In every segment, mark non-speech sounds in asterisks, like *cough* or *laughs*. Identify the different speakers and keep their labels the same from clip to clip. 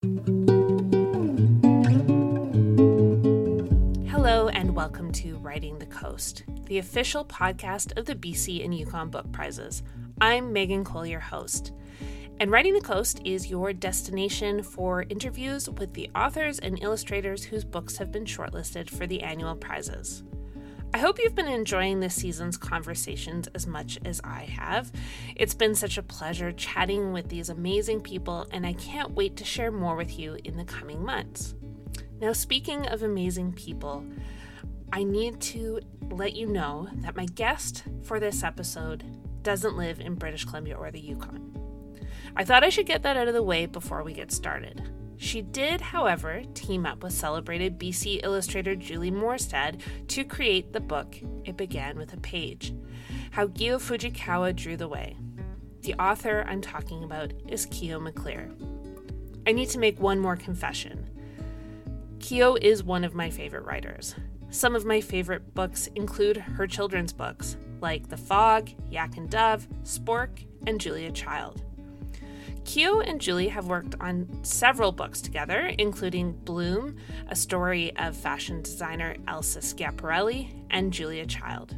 Speaker 1: Hello, and welcome to Writing the Coast, the official podcast of the BC and Yukon Book Prizes. I'm Megan Cole, your host. And Writing the Coast is your destination for interviews with the authors and illustrators whose books have been shortlisted for the annual prizes. I hope you've been enjoying this season's conversations as much as I have. It's been such a pleasure chatting with these amazing people, and I can't wait to share more with you in the coming months. Now, speaking of amazing people, I need to let you know that my guest for this episode doesn't live in British Columbia or the Yukon. I thought I should get that out of the way before we get started. She did, however, team up with celebrated BC illustrator Julie Morstad to create the book It Began with a Page How Gyo Fujikawa Drew the Way. The author I'm talking about is Kyo McClear. I need to make one more confession. Kyo is one of my favorite writers. Some of my favorite books include her children's books, like The Fog, Yak and Dove, Spork, and Julia Child. Kyo and Julie have worked on several books together, including Bloom, a story of fashion designer Elsa Schiaparelli, and Julia Child.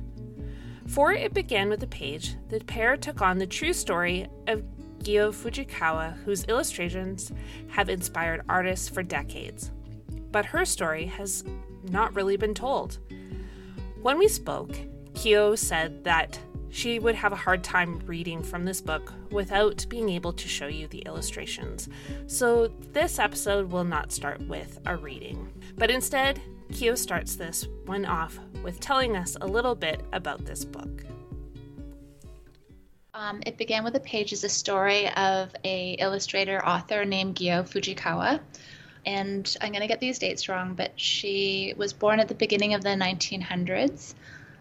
Speaker 1: For It Began with a Page, the pair took on the true story of Gyo Fujikawa, whose illustrations have inspired artists for decades. But her story has not really been told. When we spoke, Kyo said that she would have a hard time reading from this book without being able to show you the illustrations. So, this episode will not start with a reading, but instead, Kyo starts this one off with telling us a little bit about this book.
Speaker 2: Um, it began with a page as a story of a illustrator author named Gyo Fujikawa, and I'm going to get these dates wrong, but she was born at the beginning of the 1900s,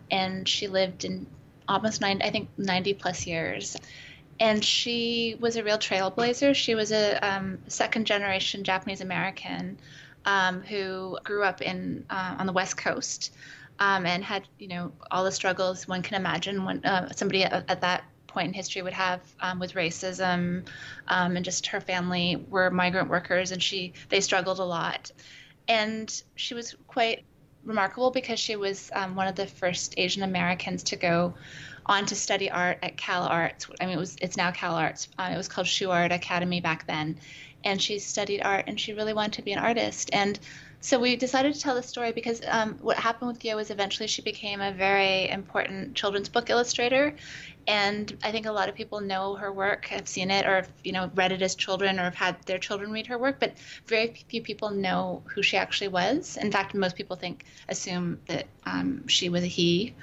Speaker 2: and she lived in almost nine, I think 90 plus years. And she was a real trailblazer. She was a um, second generation Japanese American um, who grew up in uh, on the West Coast um, and had you know all the struggles one can imagine when uh, somebody at, at, that point in history would have um, with racism um, and just her family were migrant workers and she they struggled a lot and she was quite remarkable because she was um, one of the first Asian Americans to go on to study art at Cal Arts. I mean, it was it's now Cal Arts. Uh, it was called Chouinard Academy back then, and she studied art and she really wanted to be an artist. And so we decided to tell the story because um, what happened with Gyo was eventually she became a very important children's book illustrator, and I think a lot of people know her work, have seen it, or you know read it as children, or have had their children read her work. But very few people know who she actually was. In fact, most people think assume that um, she was a he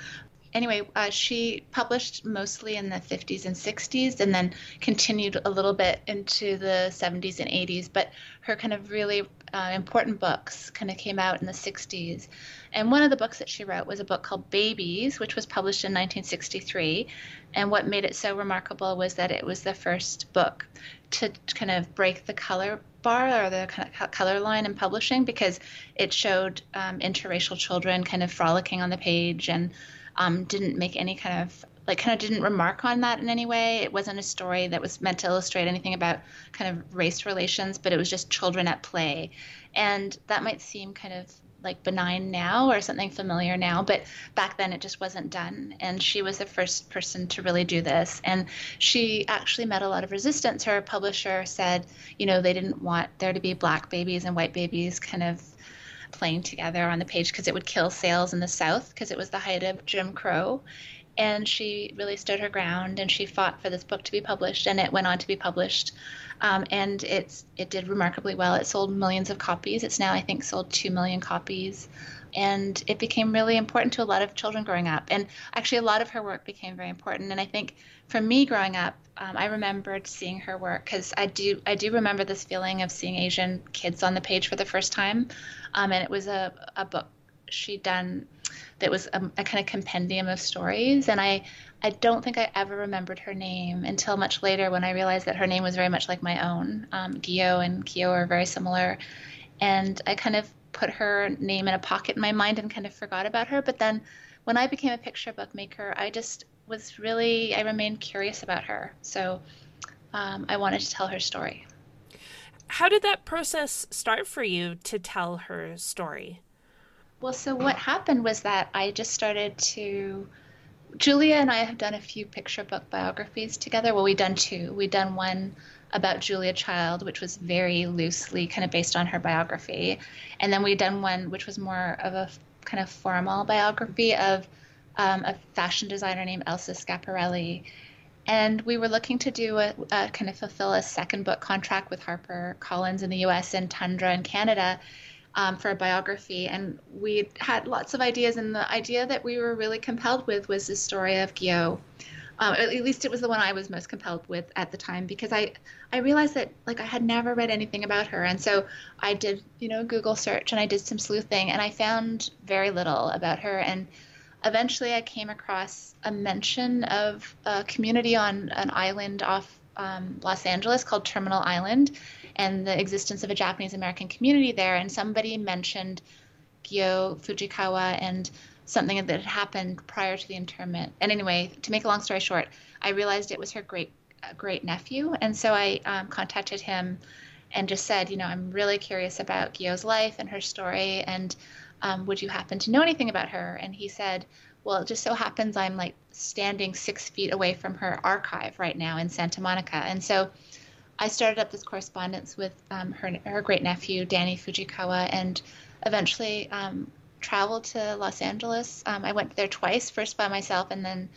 Speaker 2: anyway, uh, she published mostly in the 50s and 60s and then continued a little bit into the 70s and 80s. But her kind of really uh, important books kind of came out in the 60s. And one of the books that she wrote was a book called Babies, which was published in 1963. And what made it so remarkable was that it was the first book to kind of break the color bar or the kind of color line in publishing because it showed um, interracial children kind of frolicking on the page and um, didn't make any kind of like kind of didn't remark on that in any way. It wasn't a story that was meant to illustrate anything about kind of race relations, but it was just children at play. And that might seem kind of like benign now or something familiar now, but back then it just wasn't done. And she was the first person to really do this. And she actually met a lot of resistance. Her publisher said, you know, they didn't want there to be black babies and white babies kind of playing together on the page because it would kill sales in the South because it was the height of Jim Crow. And she really stood her ground and she fought for this book to be published, and it went on to be published. Um, and it's it did remarkably well. It sold millions of copies. It's now I think sold two million copies, and it became really important to a lot of children growing up. And actually, a lot of her work became very important. And I think for me growing up, um, I remembered seeing her work because I do I do remember this feeling of seeing Asian kids on the page for the first time, um, and it was a a book she'd done that was a, a, kind of compendium of stories, and I I don't think I ever remembered her name until much later when I realized that her name was very much like my own. Um, Gyo and Kyo are very similar, and I kind of put her name in a pocket in my mind and kind of forgot about her. But then when I became a picture book maker, I just was really, I remained curious about her. So um, I wanted to tell her story.
Speaker 1: How did that process start for you to tell her story?
Speaker 2: Well, so what happened was that I just started to. Julia and I have done a few picture book biographies together. Well, we've done two. We've done one about Julia Child, which was very loosely kind of based on her biography. And then we've done one which was more of a kind of formal biography of um, a fashion designer named Elsa Schiaparelli. And we were looking to do a, a kind of fulfill a second book contract with Harper Collins in the US and Tundra in Canada. Um, for a biography, and we had lots of ideas. And the idea that we were really compelled with was the story of Gyo, um, at least it was the one I was most compelled with at the time because I I realized that like I had never read anything about her, and so I did you know Google search and I did some sleuthing, and I found very little about her, and eventually I came across a mention of a community on an island off um, Los Angeles called Terminal Island, and the existence of a Japanese American community there, and somebody mentioned Gyo Fujikawa and something that had happened prior to the internment. And anyway, to make a long story short, I realized it was her great uh, great nephew, and so I um, contacted him and just said, you know, I'm really curious about Gyo's life and her story, and um, would you happen to know anything about her? And he said, well, it just so happens I'm like standing six feet away from her archive right now in Santa Monica, and so. I started up this correspondence with um, her, her great nephew, Danny Fujikawa, and eventually um, traveled to Los Angeles. Um, I went there twice, first by myself, and then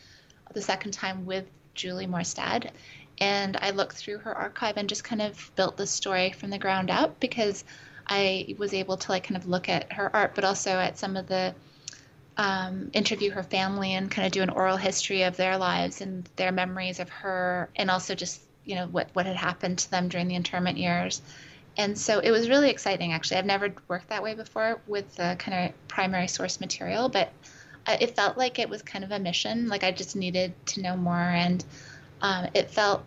Speaker 2: the second time with Julie Morstad. And I looked through her archive and just kind of built the story from the ground up because I was able to like kind of look at her art, but also at some of the um, interview her family and kind of do an oral history of their lives and their memories of her, and also just you know what what had happened to them during the internment years. And so it was really exciting actually. I've never worked that way before with the kind of primary source material but it felt like it was kind of a mission. Like i just needed to know more and um, it felt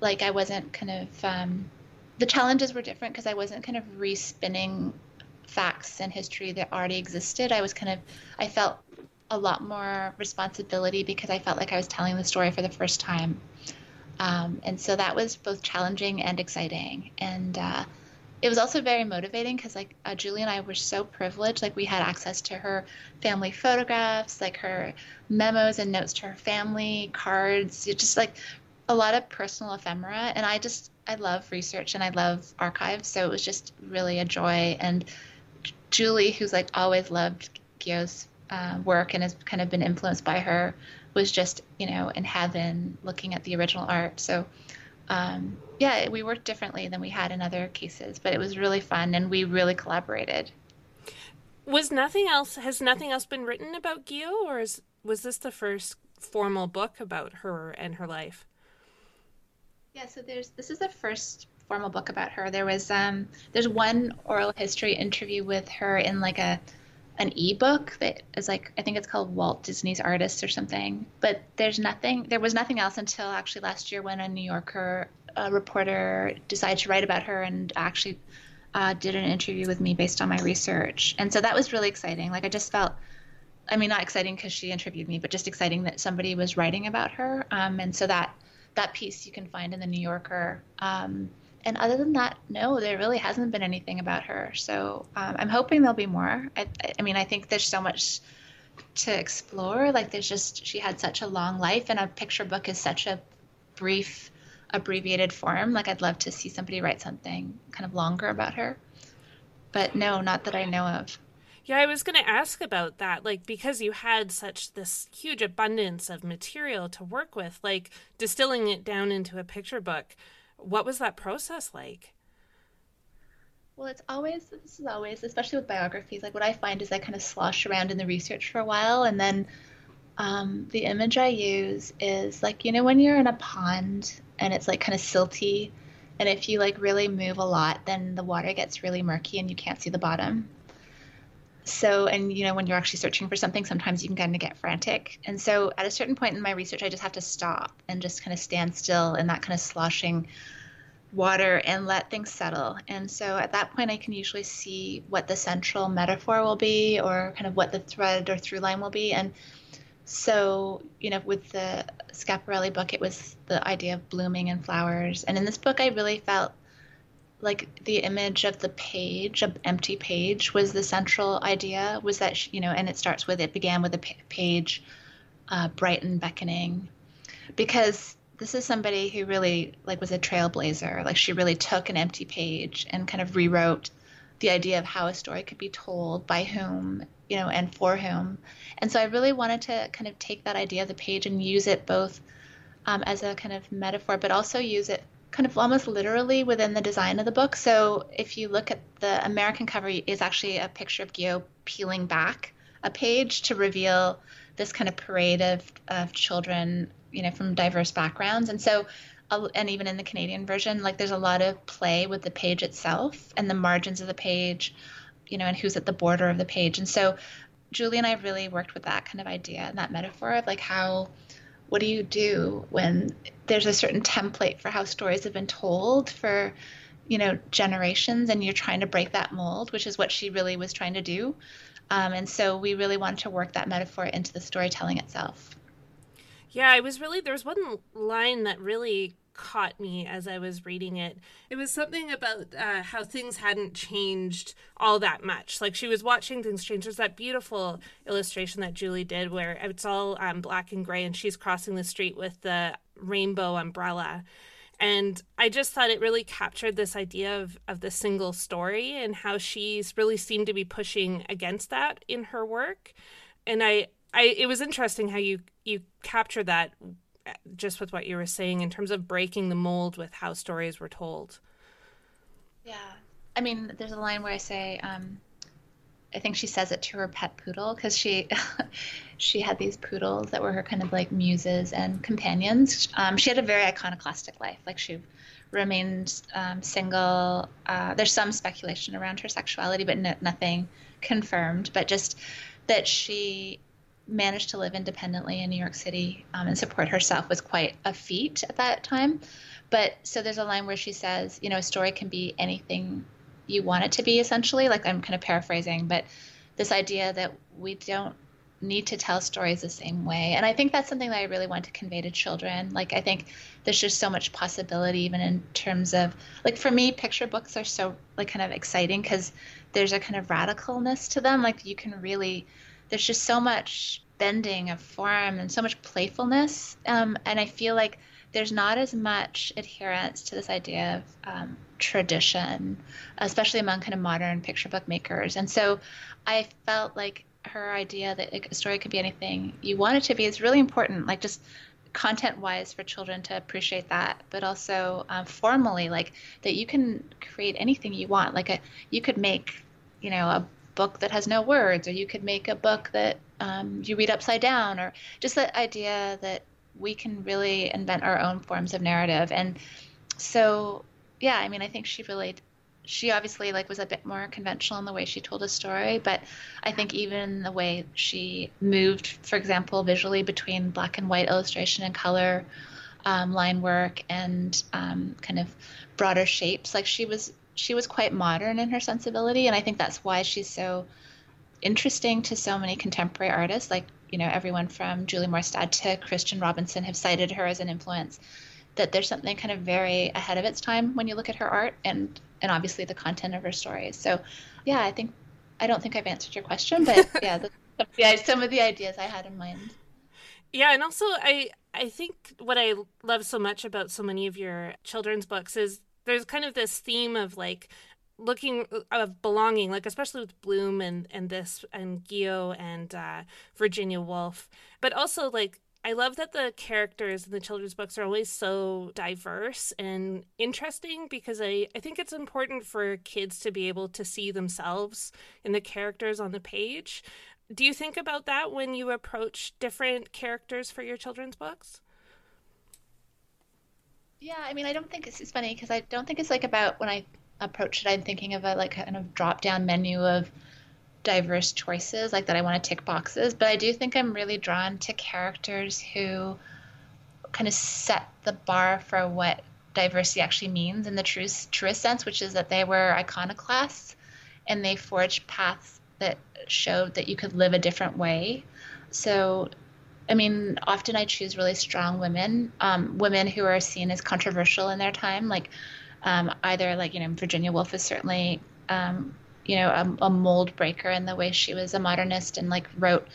Speaker 2: like i wasn't kind of um, the challenges were different because i wasn't kind of respinning facts and history that already existed i was kind of i felt a lot more responsibility because i felt like i was telling the story for the first time um, and so that was both challenging and exciting and uh, it was also very motivating because like uh, Julie and I were so privileged. Like we had access to her family photographs, like her memos and notes to her family, cards, just like a lot of personal ephemera. And I just I love research and I love archives, so it was just really a joy. And Julie, who's like always loved Gyo's uh, work and has kind of been influenced by her, was just you know in heaven looking at the original art. So um, yeah, we worked differently than we had in other cases, but it was really fun and we really collaborated.
Speaker 1: Was nothing else has nothing else been written about Gyo or is was this the first formal book about her and her life?
Speaker 2: Yeah, so there's this is the first formal book about her. There was um there's one oral history interview with her in like a an ebook that is like I think it's called Walt Disney's Artists or something. But there's nothing there was nothing else until actually last year when a New Yorker a reporter decided to write about her and actually uh, did an interview with me based on my research. And so that was really exciting. Like I just felt, I mean, not exciting because she interviewed me, but just exciting that somebody was writing about her. Um, and so that that piece you can find in the New Yorker. Um, and other than that, no, there really hasn't been anything about her. So um, I'm hoping there'll be more. I, I mean, I think there's so much to explore. Like there's just she had such a long life, and a picture book is such a brief abbreviated form. Like I'd love to see somebody write something kind of longer about her. But no, not that I know of.
Speaker 1: Yeah, I was going to ask about that. Like, because you had such this huge abundance of material to work with, like distilling it down into a picture book, what was that process like?
Speaker 2: Well, it's always, this is always, especially with biographies, like what I find is I kind of slosh around in the research for a while and then um, the image I use is like, you know, when you're in a pond and it's like kind of silty, and if you like really move a lot, then the water gets really murky and you can't see the bottom. So, and you know, when you're actually searching for something, sometimes you can kind of get frantic. And so, at a certain point in my research, I just have to stop and just kind of stand still in that kind of sloshing water and let things settle. And so, at that point, I can usually see what the central metaphor will be or kind of what the thread or through line will be. And so, you know, with the Schiaparelli book, it was the idea of blooming and flowers. And in this book, I really felt like the image of the page, an empty page, was the central idea. Was that she, you know, and it starts with it began with a page, uh, bright and beckoning, because this is somebody who really like was a trailblazer. Like she really took an empty page and kind of rewrote the idea of how a story could be told, by whom, you know, and for whom. And so I really wanted to kind of take that idea of the page and use it both um, as a kind of metaphor, but also use it kind of almost literally within the design of the book. So if you look at the American cover, is actually a picture of Gyo peeling back a page to reveal this kind of parade of, of children, you know, from diverse backgrounds. And so, uh, and even in the Canadian version, like there's a lot of play with the page itself and the margins of the page, you know, and who's at the border of the page. And so Julie and I really worked with that kind of idea and that metaphor of like how what do you do when there's a certain template for how stories have been told for you know generations and you're trying to break that mold which is what she really was trying to do. Um, and so we really wanted to work that metaphor into the storytelling itself.
Speaker 1: Yeah i was really there's one line that really caught me as I was reading it. It was something about uh, how things hadn't changed all that much. Like she was watching things change. There's that beautiful illustration that Julie did where it's all um, black and gray and she's crossing the street with the rainbow umbrella. And I just thought it really captured this idea of, of the single story and how she's really seemed to be pushing against that in her work. And I, I it was interesting how you you capture that just with what you were saying in terms of breaking the mold with how stories were told.
Speaker 2: Yeah. I mean, there's a line where I say, um, I think she says it to her pet poodle because she *laughs* she had these poodles that were her kind of like muses and companions. Um, she had a very iconoclastic life. Like she remained um, single. Uh, there's some speculation around her sexuality, but no, nothing confirmed. But just that she managed to live independently in New York City um, and support herself was quite a feat at that time. But so there's a line where she says, you know, a story can be anything you want it to be, essentially. Like I'm kind of paraphrasing, but this idea that we don't need to tell stories the same way. And I think that's something that I really want to convey to children. Like, I think there's just so much possibility, even in terms of, like, for me, picture books are so, like, kind of exciting because there's a kind of radicalness to them. Like, you can really there's just so much bending of form and so much playfulness. Um, and I feel like there's not as much adherence to this idea of um, tradition, especially among kind of modern picture book makers. And so I felt like her idea that a story could be anything you want it to be is really important. Like just content wise for children to appreciate that but also um, formally like that you can create anything you want like a you could make you know a book that has no words, or you could make a book that um, you read upside down, or just the idea that we can really invent our own forms of narrative. And so, yeah, I mean, I think she really, she obviously like was a bit more conventional in the way she told a story, but I think even the way she moved, for example, visually between black and white illustration and color. Um, line work and um, kind of broader shapes. Like she was she was quite modern in her sensibility, and I think that's why she's so interesting to so many contemporary artists. Like you know, everyone from Julie Morstad to Christian Robinson have cited her as an influence. That there's something kind of very ahead of its time when you look at her art and and obviously the content of her stories. So, yeah, I think I don't think I've answered your question, but *laughs* yeah, the, yeah, some of the ideas I had in mind.
Speaker 1: Yeah, and also I I think what I love so much about so many of your children's books is there's kind of this theme of like looking of belonging like especially with bloom and and this and Gyo and uh, virginia woolf but also like I love that the characters in the children's books are always so diverse and interesting because I, I think it's important for kids to be able to see themselves in the characters on the page. Do you think about that when you approach different characters for your children's books?
Speaker 2: Yeah, I mean, I don't think it's, it's funny because I don't think it's like about when I approach it, I'm thinking of a like kind of drop down menu of diverse choices, like that I want to tick boxes. But I do think I'm really drawn to characters who kind of set the bar for what diversity actually means in the truest, truest sense, which is that they were iconoclasts and they forged paths that showed that you could live a different way. So I mean, often I choose really strong women, um, women who are seen as controversial in their time. Like Um, either like you know Virginia Woolf is certainly um, you know a, a, mold breaker in the way she was a modernist and like wrote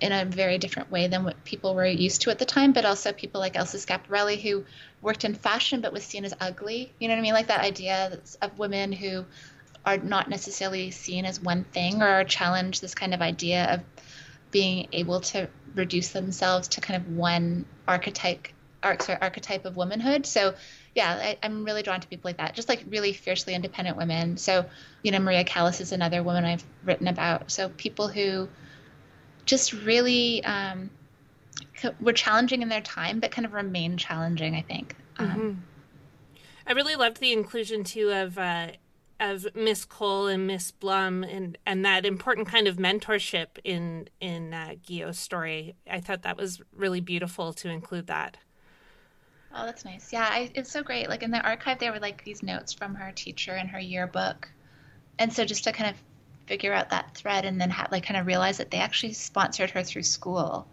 Speaker 2: in a very different way than what people were used to at the time. But also people like Elsa Schiaparelli who worked in fashion but was seen as ugly. You know what I mean? Like that idea of women who are not necessarily seen as one thing or challenge this kind of idea of being able to reduce themselves to kind of one archetype sorry, archetype of womanhood. So yeah, I, am really drawn to people like that, just like really fiercely independent women. So, you know, Maria Callas is another woman I've written about. So people who just really um, were challenging in their time, but kind of remain challenging, I think. Um, mm-hmm.
Speaker 1: I really loved the inclusion too of uh, of Miss Cole and Miss Blum and and that important kind of mentorship in in uh, Gyo's story. I thought that was really beautiful to include that.
Speaker 2: Oh, that's nice. Yeah, I, it's so great. Like in the archive, there were like these notes from her teacher in her yearbook, and so just to kind of figure out that thread and then have, like kind of realize that they actually sponsored her through school.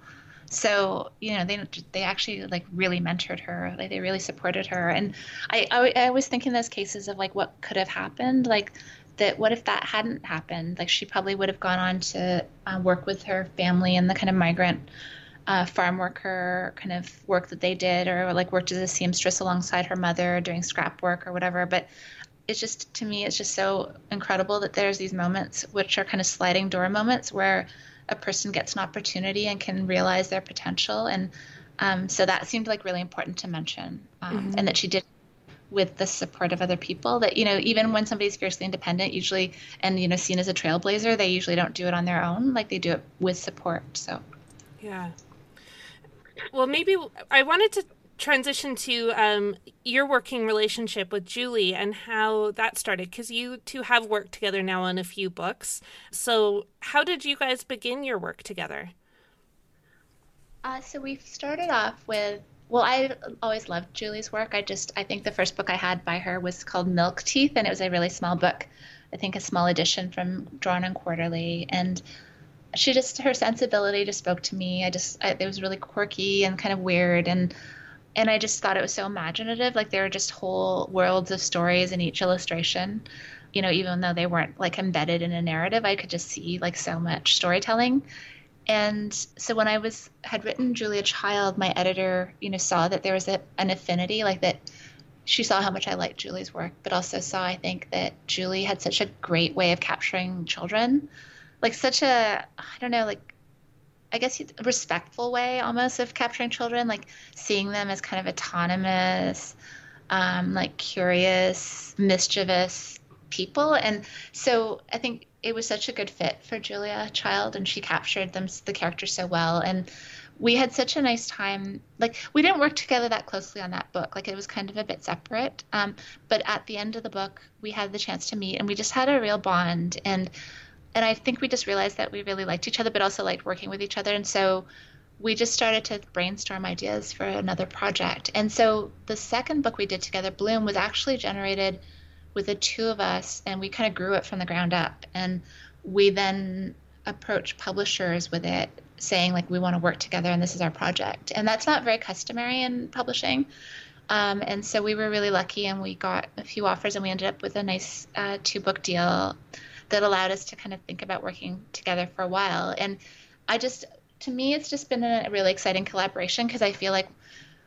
Speaker 2: So you know they they actually like really mentored her. Like they really supported her. And I I, I was thinking those cases of like what could have happened. Like that what if that hadn't happened? Like she probably would have gone on to uh, work with her family and the kind of migrant uh, farm worker kind of work that they did, or like worked as a seamstress alongside her mother doing scrap work or whatever. But it's just to me, it's just so incredible that there's these moments which are kind of sliding door moments where a person gets an opportunity and can realize their potential. And um, so that seemed like really important to mention, um, mm-hmm. and that she did with the support of other people that you know even when somebody's fiercely independent usually and you know seen as a trailblazer they usually don't do it on their own like they do it with support so
Speaker 1: yeah well maybe i wanted to transition to um, your working relationship with Julie and how that started because you two have worked together now on a few books. So, how did you guys begin your work together?
Speaker 2: Uh, so we started off with well, I always loved Julie's work. I just I think the first book I had by her was called Milk Teeth, and it was a really small book. I think a small edition from Drawn and Quarterly, and she just her sensibility just spoke to me. I just I, it was really quirky and kind of weird, and and I just thought it was so imaginative. Like there were just whole worlds of stories in each illustration. You know, even though they weren't like embedded in a narrative, I could just see like so much storytelling. And so when I was had written Julia Child, my editor, you know, saw that there was a, an affinity, like that she saw how much I liked Julie's work, but also saw I think that Julie had such a great way of capturing children, like such a I don't know, like I guess respectful way almost of capturing children, like seeing them as kind of autonomous, um, like curious, mischievous people. And so I think it was such a good fit for Julia Child, and she captured them the characters so well. And we had such a nice time. Like we didn't work together that closely on that book. Like it was kind of a bit separate. Um, but at the end of the book, we had the chance to meet, and we just had a real bond. And and I think we just realized that we really liked each other, but also liked working with each other. And so we just started to brainstorm ideas for another project. And so the second book we did together, Bloom, was actually generated with the two of us, and we kind of grew it from the ground up. And we then approached publishers with it, saying, like, we want to work together and this is our project. And that's not very customary in publishing. Um, and so we were really lucky and we got a few offers and we ended up with a nice uh, two book deal that allowed us to kind of think about working together for a while. And I just, to me, it's just been a really exciting collaboration because I feel like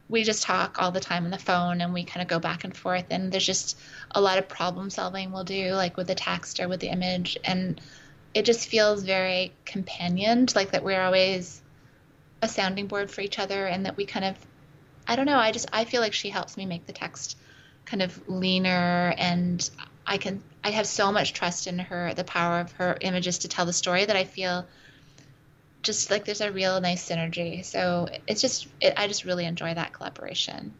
Speaker 2: we just talk all the time on the phone and we kind of go back and forth. And there's just a lot of problem solving we'll do, like with the text or with the image. And it just feels very companioned, like that we're always a sounding board for each other and that we kind of, I don't know, I just, I feel like she helps me make the text kind of leaner and I can I have so much trust in her, the power of her images to tell the story that I feel just like there's a real nice synergy. So it's just it, I just really enjoy that collaboration.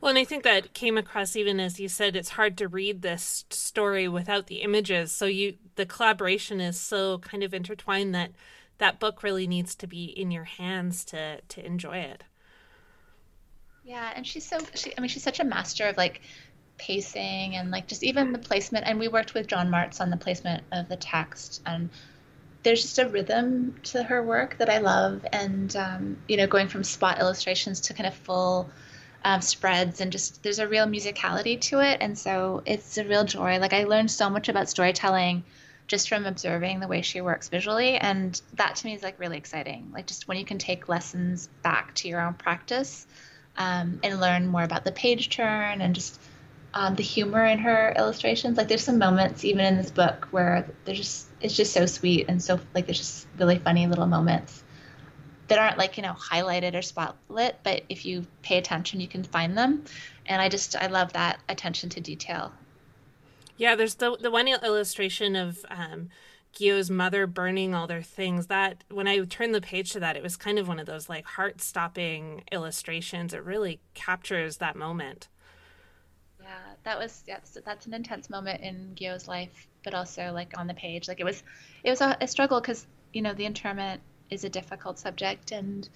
Speaker 1: Well, and I think that came across even as you said it's hard to read this story without the images. So you the collaboration is so kind of intertwined that that book really needs to be in your hands to to enjoy it.
Speaker 2: Yeah, and she's so she I mean she's such a master of like pacing and like just even the placement. And we worked with John Martz on the placement of the text. And there's just a rhythm to her work that I love. And, um, you know, going from spot illustrations to kind of full um, spreads and just there's a real musicality to it and so it's a real joy like i learned so much about storytelling just from observing the way she works visually and that to me is like really exciting like just when you can take lessons back to your own practice um, and learn more about the page turn and just um, the humor in her illustrations like there's some moments even in this book where there's just it's just so sweet and so like there's just really funny little moments that aren't like you know highlighted or spotlit but if you pay attention you can find them and i just i love that attention to detail
Speaker 1: yeah there's the the one illustration of um Gyo's mother burning all their things. That when I turned the page to that, it was kind of one of those like heart stopping illustrations. It really captures that moment.
Speaker 2: That was yes, that's an intense moment in Gyo's life, but also like on the page, like it was, it was a, a struggle because you know the internment is a difficult subject and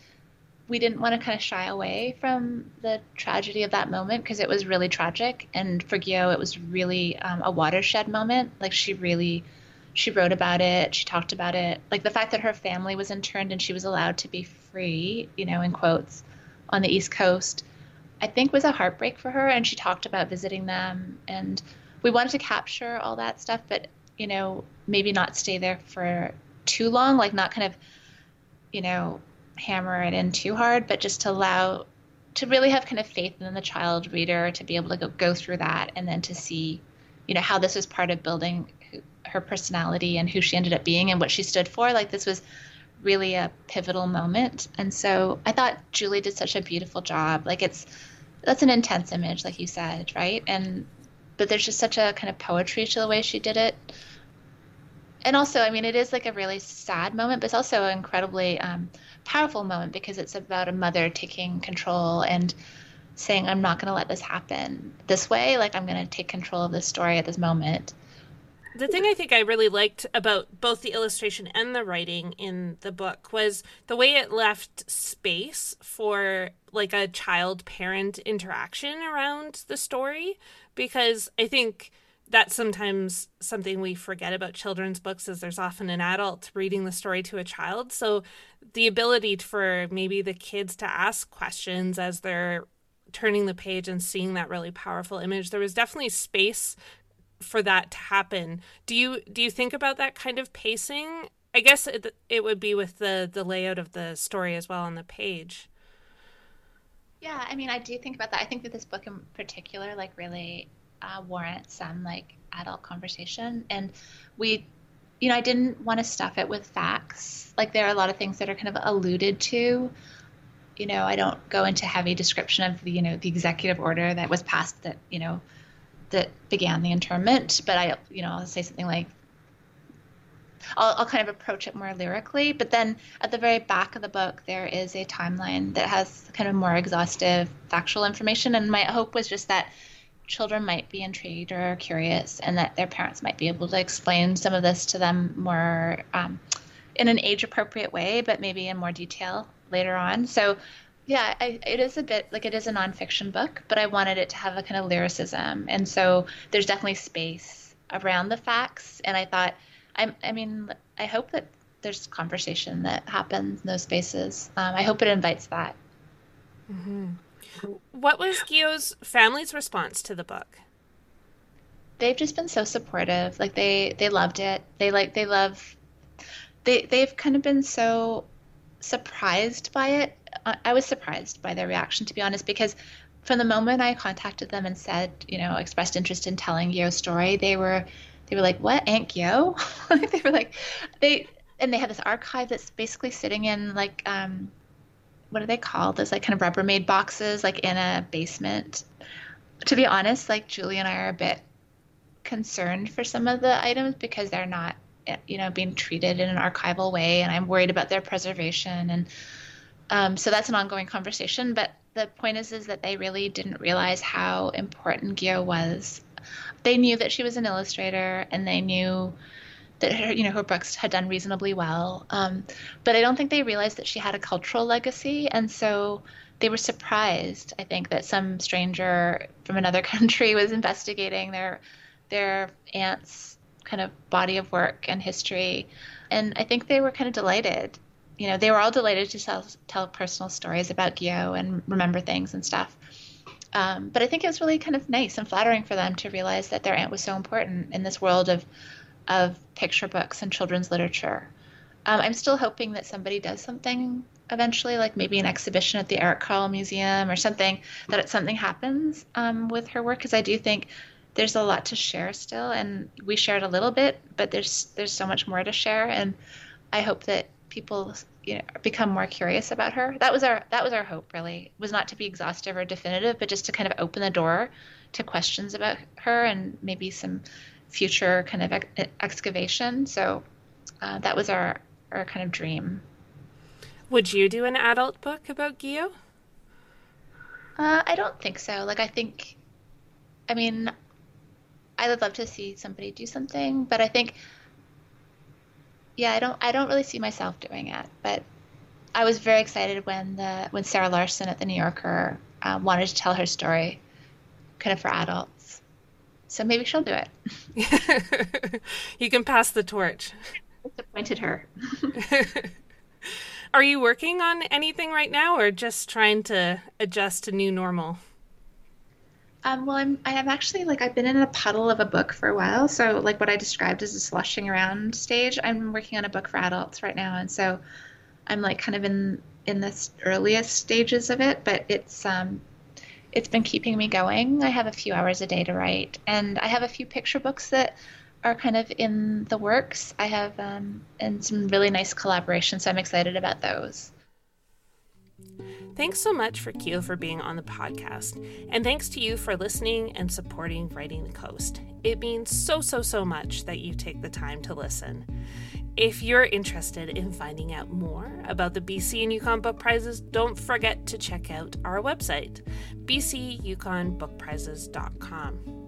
Speaker 2: we didn't want to kind of shy away from the tragedy of that moment because it was really tragic. And for Gyo it was really um, a watershed moment. Like she really she wrote about it she talked about it. Like the fact that her family was interned and she was allowed to be free you know in quotes on the east coast i think was a heartbreak for her and she talked about visiting them and we wanted to capture all that stuff but you know maybe not stay there for too long like not kind of you know, hammer it in too hard, but just to allow to really have kind of faith in the child reader to be able to go, go through that and then to see, you know, how this was part of building her personality and who she ended up being and what she stood for. Like this was really a pivotal moment. And so I thought Julie did such a beautiful job. Like it's that's an intense image, like you said, right? And but there's just such a kind of poetry to the way she did it and also, I mean, it is like a really sad moment, but it's also an incredibly um, powerful moment because it's about a mother taking control and saying, I'm not going to let this happen this way. Like, I'm going to take control of this story at this moment.
Speaker 1: The thing I think I really liked about both the illustration and the writing in the book was the way it left space for like a child parent interaction around the story. Because I think that's sometimes something we forget about children's books is there's often an adult reading the story to a child so the ability for maybe the kids to ask questions as they're turning the page and seeing that really powerful image there was definitely space for that to happen do you do you think about that kind of pacing i guess it, it would be with the the layout of the story as well on the page
Speaker 2: yeah i mean i do think about that i think that this book in particular like really uh, warrant some like adult conversation. And we, you know, I didn't want to stuff it with facts. Like there are a lot of things that are kind of alluded to. You know, I don't go into heavy description of the, you know, the executive order that was passed that, you know, that began the internment. But I, you know, I'll say something like, I'll, I'll, kind of approach it more lyrically. But then at the very back of the book, there is a timeline that has kind of more exhaustive factual information. And my hope was just that children might be intrigued or curious, and that their parents might be able to explain some of this to them more um, in an age appropriate way, but maybe in more detail later on. So, yeah, I, it is a bit like it is a nonfiction book, but I wanted it to have a kind of lyricism, and so there's definitely space around the facts. And I thought, I, I mean, I hope that there's conversation that happens in those spaces. Um, I hope it invites that.
Speaker 1: Mm-hmm. What was Gyo's family's response to the book?
Speaker 2: They've just been so supportive. Like they they loved it. They like they love they they've kind of been so surprised by it. I was surprised by their reaction to be honest because from the moment I contacted them and said, you know, expressed interest in telling Gyo's story, they were they were like, "What, Aunt Gyo?" *laughs* they were like, they and they have this archive that's basically sitting in like um, what are they called? Those like kind of Rubbermaid boxes, like in a basement. To be honest, like Julie and I are a bit concerned for some of the items because they're not, you know, being treated in an archival way, and I'm worried about their preservation. And um, so that's an ongoing conversation. But the point is, is that they really didn't realize how important Gyo was. They knew that she was an illustrator, and they knew that her, you know, her books had done reasonably well. Um, but I don't think they realized that she had a cultural legacy, and so they were surprised. I think that some stranger from another *laughs* country was investigating their their aunt's kind of body of work and history, and I think they were kind of delighted. You know, they were all delighted to tell tell personal stories about Gyo and remember things and stuff. Um, but I think it was really kind of nice and flattering for them to realize that their aunt was so important in this world of of picture books and children's literature. Um, I'm still hoping that somebody does something eventually, like maybe an exhibition at the Eric Carle Museum or something, that it, something happens um, with her work, because I do think there's a lot to share still, and we shared a little bit, but there's there's so much more to share, and I hope that people you know become more curious about her. That was our that was our hope really was not to be exhaustive or definitive, but just to kind of open the door to questions about her and maybe some future kind of ex- excavation. So uh, that was our our kind of dream.
Speaker 1: Would you do an adult book about Gyo?
Speaker 2: Uh, I don't think so. Like I think, I mean, I would love to see somebody do something, but I think yeah, I don't I don't really see myself doing it, but I was very excited when the when Sarah Larson at the New Yorker um, wanted to tell her story, kind of for adults. So maybe she'll do
Speaker 1: it. *laughs* you can pass the torch.
Speaker 2: Disappointed her. *laughs*
Speaker 1: Are you working on anything right now, or just trying to adjust to new normal?
Speaker 2: Um, well, I'm I am actually like I've been in a puddle of a book for a while. So like what I described as a slushing around stage, I'm working on a book for adults right now, and so I'm like kind of in in the earliest stages of it. But it's um, it's been keeping me going. I have a few hours a day to write, and I have a few picture books that are kind of in the works. I have um, and some really nice collaborations, so I'm excited about those.
Speaker 1: Thanks so much for Kyo for being on the podcast, and thanks to you for listening and supporting Writing the Coast. It means so, so, so much that you take the time to listen. If you're interested in finding out more about the BC and Yukon Book Prizes, don't forget to check out our website, bcyukonbookprizes.com.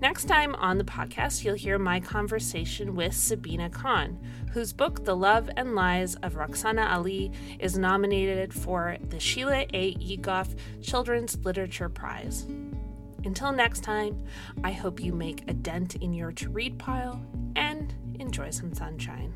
Speaker 1: Next time on the podcast, you'll hear my conversation with Sabina Khan, whose book, The Love and Lies of Rukhsana Ali, is nominated for the Sheila A. Egoff Children's Literature Prize. Until next time, I hope you make a dent in your to read pile and enjoy some sunshine.